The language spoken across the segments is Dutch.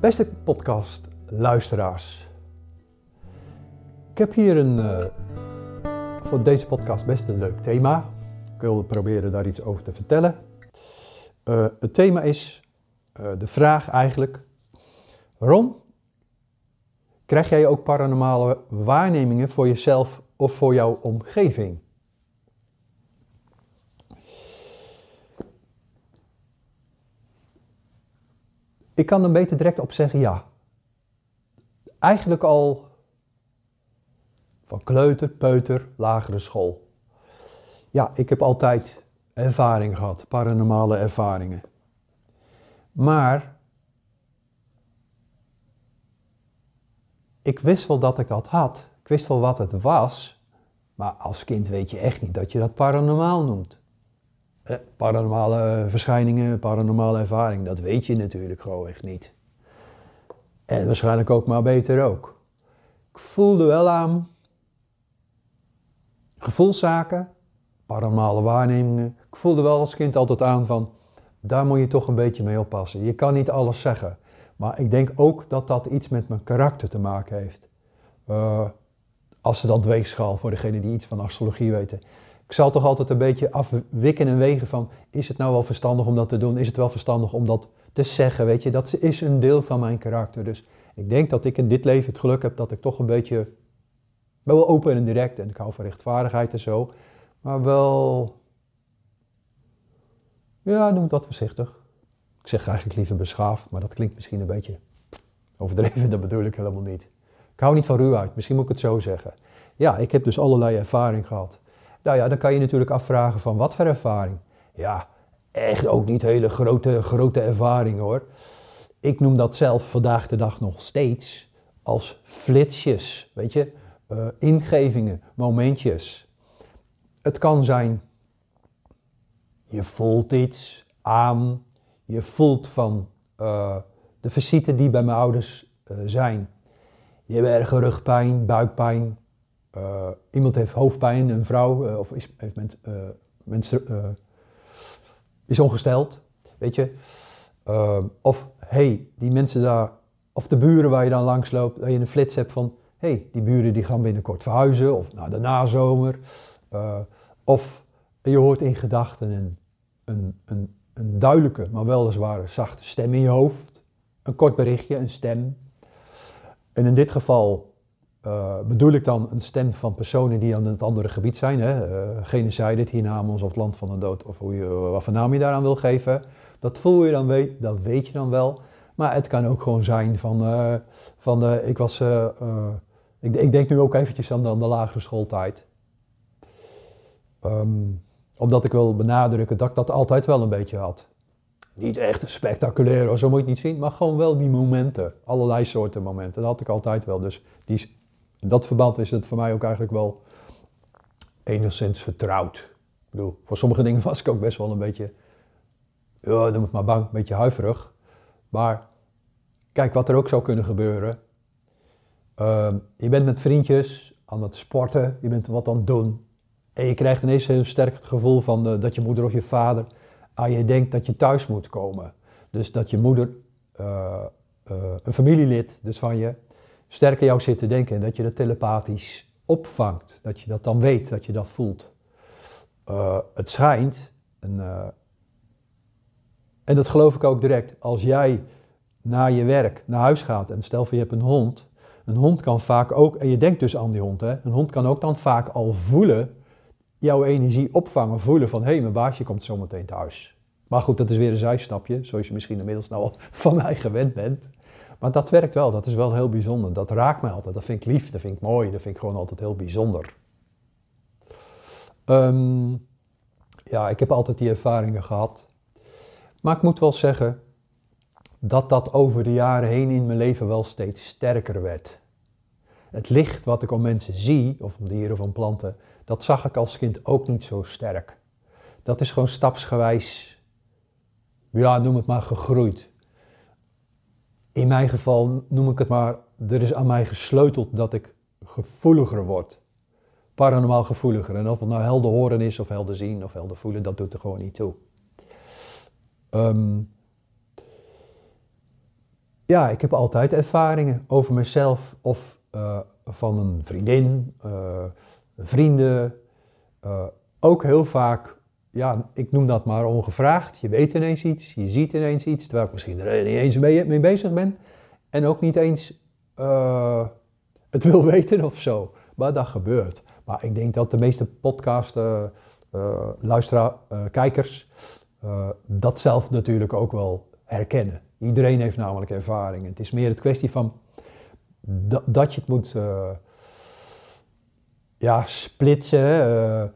Beste podcast luisteraars. Ik heb hier een, uh, voor deze podcast best een leuk thema. Ik wil proberen daar iets over te vertellen. Uh, het thema is uh, de vraag eigenlijk: Ron, krijg jij ook paranormale waarnemingen voor jezelf of voor jouw omgeving? Ik kan er beter direct op zeggen ja. Eigenlijk al van kleuter, peuter, lagere school. Ja, ik heb altijd ervaring gehad, paranormale ervaringen. Maar ik wist wel dat ik dat had. Ik wist wel wat het was. Maar als kind weet je echt niet dat je dat paranormaal noemt. Eh, paranormale verschijningen, paranormale ervaring, dat weet je natuurlijk gewoon echt niet. En waarschijnlijk ook maar beter ook. Ik voelde wel aan gevoelszaken, paranormale waarnemingen. Ik voelde wel als kind altijd aan van, daar moet je toch een beetje mee oppassen. Je kan niet alles zeggen. Maar ik denk ook dat dat iets met mijn karakter te maken heeft. Uh, als ze dat weegschaal voor degene die iets van astrologie weten ik zal toch altijd een beetje afwikken en wegen van, is het nou wel verstandig om dat te doen? Is het wel verstandig om dat te zeggen? Weet je, dat is een deel van mijn karakter. Dus ik denk dat ik in dit leven het geluk heb dat ik toch een beetje, ben wel open en direct en ik hou van rechtvaardigheid en zo. Maar wel, ja, noem wat voorzichtig. Ik zeg eigenlijk liever beschaafd, maar dat klinkt misschien een beetje overdreven, dat bedoel ik helemaal niet. Ik hou niet van ruwheid, misschien moet ik het zo zeggen. Ja, ik heb dus allerlei ervaring gehad. Nou ja, dan kan je natuurlijk afvragen van wat voor ervaring. Ja, echt ook niet hele grote, grote ervaring hoor. Ik noem dat zelf vandaag de dag nog steeds als flitsjes, weet je, uh, ingevingen, momentjes. Het kan zijn, je voelt iets aan, je voelt van uh, de visite die bij mijn ouders uh, zijn. Je hebt erge rugpijn, buikpijn, uh, iemand heeft hoofdpijn, een vrouw, uh, of is, heeft men, uh, mensen, is ongesteld, weet je. of hey, die mensen daar, of de buren waar je dan langs loopt, dat je een flits hebt van, hey, die buren die gaan binnenkort verhuizen, of na de nazomer. of je hoort in gedachten een, een, een duidelijke, maar weliswaar zachte stem in je hoofd. Een kort berichtje, een stem. En in dit geval uh, bedoel ik dan een stem van personen die aan het andere gebied zijn, hè? Uh, genocide, hiernamens of het land van de dood, of hoe je, wat voor naam je daaraan wil geven. Dat voel je dan, weet, dat weet je dan wel. Maar het kan ook gewoon zijn van, uh, van ik was, ik, ik, denk nu ook eventjes aan de, de lagere schooltijd. Um, omdat ik wil benadrukken dat ik dat altijd wel een beetje had. Niet echt spectaculair, zo moet je het niet zien, maar gewoon wel die momenten. Allerlei soorten momenten, dat had ik altijd wel. Dus die in dat verband is het voor mij ook eigenlijk wel enigszins vertrouwd. Ik bedoel, voor sommige dingen was ik ook best wel een beetje, ja, noem het maar bang, een beetje huiverig. Maar kijk wat er ook zou kunnen gebeuren. Uh, je bent met vriendjes aan het sporten, je bent wat aan het doen. En je krijgt ineens een sterk het gevoel van uh, dat je moeder of je vader aan je denkt dat je thuis moet komen. Dus dat je moeder, uh, een familielid dus van je, sterker jou zit te denken en dat je dat telepathisch opvangt. Dat je dat dan weet, dat je dat voelt. Uh, het schijnt, en, uh, en dat geloof ik ook direct, als jij naar je werk, naar huis gaat en stel voor je hebt een hond, een hond kan vaak ook, en je denkt dus aan die hond, hè, een hond kan ook dan vaak al voelen, jouw energie opvangen, voelen van hé, hey, mijn baasje komt zometeen thuis. Maar goed, dat is weer een zijstapje, zoals je misschien inmiddels nou al van mij gewend bent. Maar dat werkt wel, dat is wel heel bijzonder. Dat raakt mij altijd, dat vind ik lief, dat vind ik mooi, dat vind ik gewoon altijd heel bijzonder. Um, ja, ik heb altijd die ervaringen gehad. Maar ik moet wel zeggen dat dat over de jaren heen in mijn leven wel steeds sterker werd. Het licht wat ik om mensen zie, of om dieren of om planten, dat zag ik als kind ook niet zo sterk. Dat is gewoon stapsgewijs, ja, noem het maar, gegroeid in mijn geval noem ik het maar, er is aan mij gesleuteld dat ik gevoeliger word. Paranormaal gevoeliger. En of het nou helder horen is, of helder zien, of helder voelen, dat doet er gewoon niet toe. Um, ja, ik heb altijd ervaringen over mezelf of uh, van een vriendin, uh, vrienden. Uh, ook heel vaak, ja, ik noem dat maar ongevraagd. Je weet ineens iets, je ziet ineens iets, terwijl ik misschien er niet eens mee, bezig ben. En ook niet eens het wil weten of zo. Maar dat gebeurt. Maar ik denk dat de meeste podcast luisteraars, kijkers, dat zelf natuurlijk ook wel herkennen. Iedereen heeft namelijk ervaring. Het is meer het kwestie van dat, je het moet uh, ja, splitsen.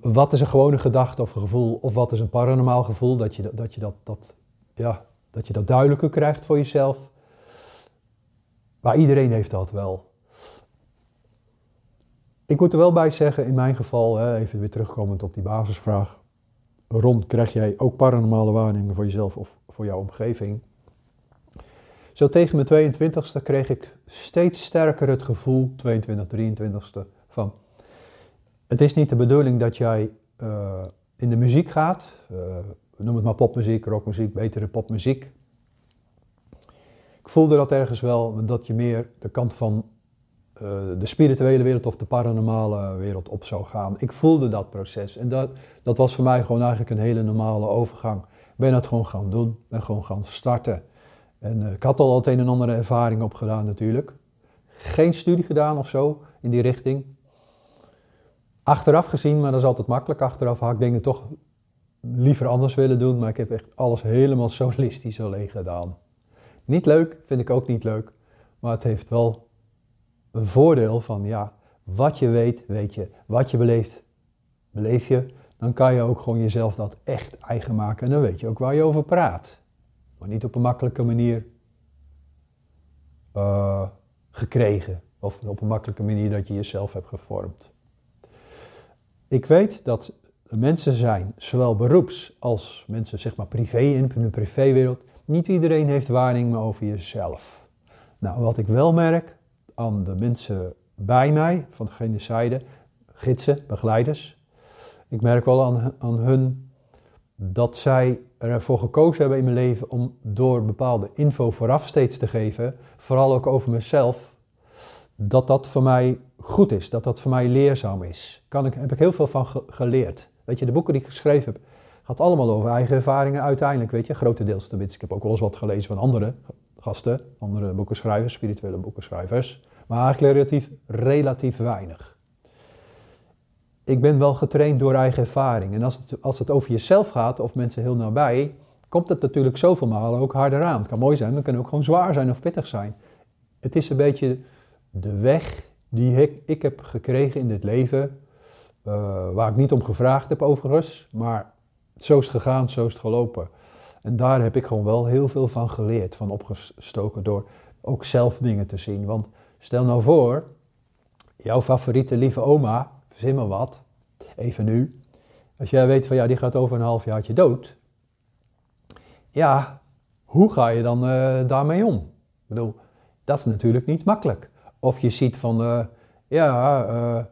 Wat is een gewone gedachte of een gevoel, of wat is een paranormaal gevoel? Dat je dat, je dat, dat, ja, dat, je dat duidelijker krijgt voor jezelf. Maar iedereen heeft dat wel. Ik moet er wel bij zeggen, in mijn geval, even weer terugkomend op die basisvraag. Ron, krijg jij ook paranormale waarnemingen voor jezelf of voor jouw omgeving? Zo tegen mijn 22e kreeg ik steeds sterker het gevoel, 22, 23e, van het is niet de bedoeling dat jij uh, in de muziek gaat, uh, noem het maar popmuziek, rockmuziek, betere popmuziek. Ik voelde dat ergens wel, dat je meer de kant van uh, de spirituele wereld of de paranormale wereld op zou gaan. Ik voelde dat proces en dat, dat was voor mij gewoon eigenlijk een hele normale overgang. Ik ben dat gewoon gaan doen, ben gewoon gaan starten. En ik had al het een en andere ervaring opgedaan natuurlijk. Geen studie gedaan of zo in die richting. Achteraf gezien, maar dat is altijd makkelijk. Achteraf had ik dingen toch liever anders willen doen, maar ik heb echt alles helemaal solistisch alleen gedaan. Niet leuk, vind ik ook niet leuk, maar het heeft wel een voordeel van, ja, wat je weet, weet je. Wat je beleeft, beleef je. Dan kan je ook gewoon jezelf dat echt eigen maken en dan weet je ook waar je over praat maar niet op een makkelijke manier uh, gekregen. Of op een makkelijke manier dat je jezelf hebt gevormd. Ik weet dat mensen zijn, zowel beroeps als mensen zeg maar privé in de privéwereld. Niet iedereen heeft waarneming over jezelf. Nou, wat ik wel merk aan de mensen bij mij, van de zijde, gidsen, begeleiders. Ik merk wel aan, aan hun dat zij ervoor gekozen hebben in mijn leven om door bepaalde info vooraf steeds te geven, vooral ook over mezelf, dat dat voor mij goed is, dat dat voor mij leerzaam is. Kan ik, heb ik heel veel van geleerd. Weet je, de boeken die ik geschreven heb, gaat allemaal over eigen ervaringen uiteindelijk, weet je, grotendeels tenminste. Ik heb ook wel eens wat gelezen van andere gasten, andere boekenschrijvers, spirituele boekenschrijvers, maar eigenlijk relatief, relatief weinig ik ben wel getraind door eigen ervaring. En als het, als het over jezelf gaat, of mensen heel nabij, komt het natuurlijk zoveel ook harder aan. Het kan mooi zijn, maar het kan ook gewoon zwaar zijn of pittig zijn. Het is een beetje de weg die ik, heb gekregen in dit leven, uh, waar ik niet om gevraagd heb overigens, maar zo is het gegaan, zo is het gelopen. En daar heb ik gewoon wel heel veel van geleerd, van opgestoken door ook zelf dingen te zien. Want stel nou voor, jouw favoriete lieve oma, verzin maar wat, even nu. Als jij weet van ja, die gaat over een half jaartje dood. Ja, hoe ga je dan uh, daarmee om? Ik bedoel, dat is natuurlijk niet makkelijk. Of je ziet van, uh, ja,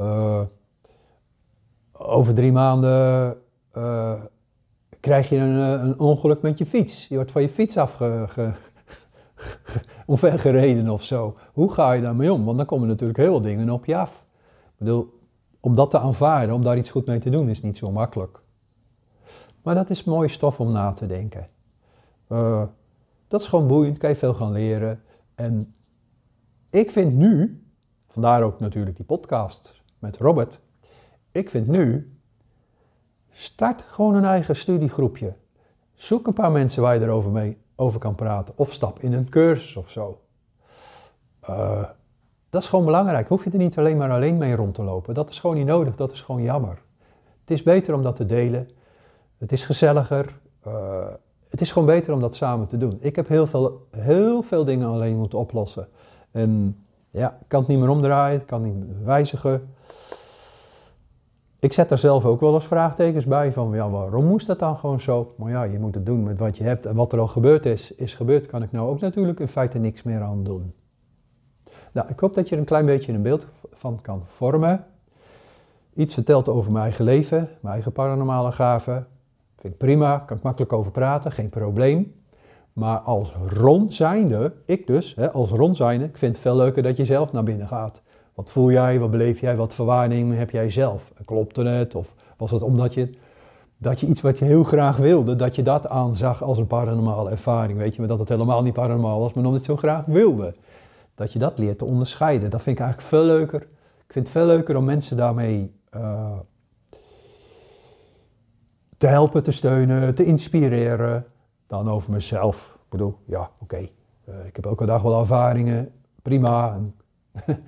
uh, over drie maanden krijg je een, een, ongeluk met je fiets. Je wordt van je fiets afge, omvergereden of zo. Hoe ga je daarmee om? Want dan komen natuurlijk heel veel dingen op je af. Ik bedoel, om dat te aanvaarden, om daar iets goed mee te doen, is niet zo makkelijk. Maar dat is mooie stof om na te denken. Dat is gewoon boeiend, kan je veel gaan leren. En ik vind nu, vandaar ook natuurlijk die podcast met Robert, ik vind nu, start gewoon een eigen studiegroepje. Zoek een paar mensen waar je erover mee over kan praten. Of stap in een cursus of zo. Uh, dat is gewoon belangrijk. Hoef je er niet alleen maar alleen mee rond te lopen. Dat is gewoon niet nodig. Dat is gewoon jammer. Het is beter om dat te delen. Het is gezelliger. Uh, het is gewoon beter om dat samen te doen. Ik heb heel veel, heel veel dingen alleen moeten oplossen. En ja, ik kan het niet meer omdraaien. Ik kan niet meer wijzigen. Ik zet daar zelf ook wel eens vraagtekens bij van ja, waarom moest dat dan gewoon zo? Maar ja, je moet het doen met wat je hebt en wat er al gebeurd is, is gebeurd. Kan ik nou ook natuurlijk in feite niks meer aan doen. Nou, ik hoop dat je er een klein beetje een beeld van kan vormen. Iets vertelt over mijn eigen leven, mijn eigen paranormale gaven. Vind ik prima, kan ik makkelijk over praten, geen probleem. Maar als Ron zijnde, ik dus, hè, als Ron zijnde, ik vind het veel leuker dat je zelf naar binnen gaat. Wat voel jij, wat beleef jij, wat verwaardiging heb jij zelf? Klopte het of was het omdat je, dat je iets wat je heel graag wilde, dat je dat aanzag als een paranormale ervaring? Weet je, maar dat het helemaal niet paranormaal was, maar omdat je het zo graag wilde. Dat je dat leert te onderscheiden. Dat vind ik eigenlijk veel leuker. Ik vind het veel leuker om mensen daarmee uh, te helpen, te steunen, te inspireren, dan over mezelf. Ik bedoel, ja, oké. Uh, ik heb elke dag wel ervaringen, prima.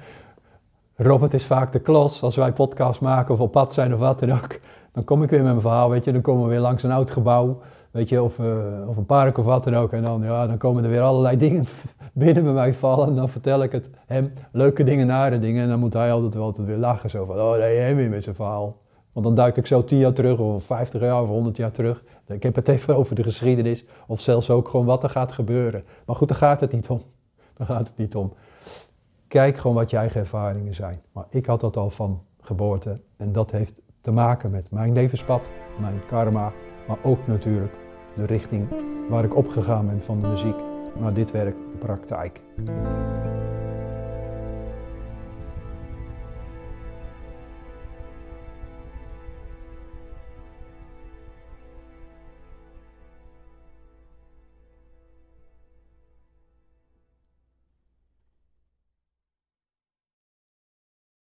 Robert is vaak de klas als wij podcast maken of op pad zijn of wat dan ook. Dan kom ik weer met mijn verhaal, weet je. Dan komen we weer langs een oud gebouw, weet je, of, uh, of een park of wat dan ook. En dan, ja, dan komen er weer allerlei dingen binnen bij mij vallen. En dan vertel ik het hem, leuke dingen, nare dingen. En dan moet hij altijd wel weer lachen. Zo van, oh nee, hem weer met zijn verhaal. Want dan duik ik zo 10 jaar terug, of 50 jaar, of 100 jaar terug. Ik heb het even over de geschiedenis, of zelfs ook gewoon wat er gaat gebeuren. Maar goed, daar gaat het niet om. Daar gaat het niet om. Kijk gewoon wat je eigen ervaringen zijn. Maar ik had dat al van geboorte. En dat heeft te maken met mijn levenspad, mijn karma. Maar ook natuurlijk de richting waar ik opgegaan ben van de muziek. Maar dit werk, de praktijk.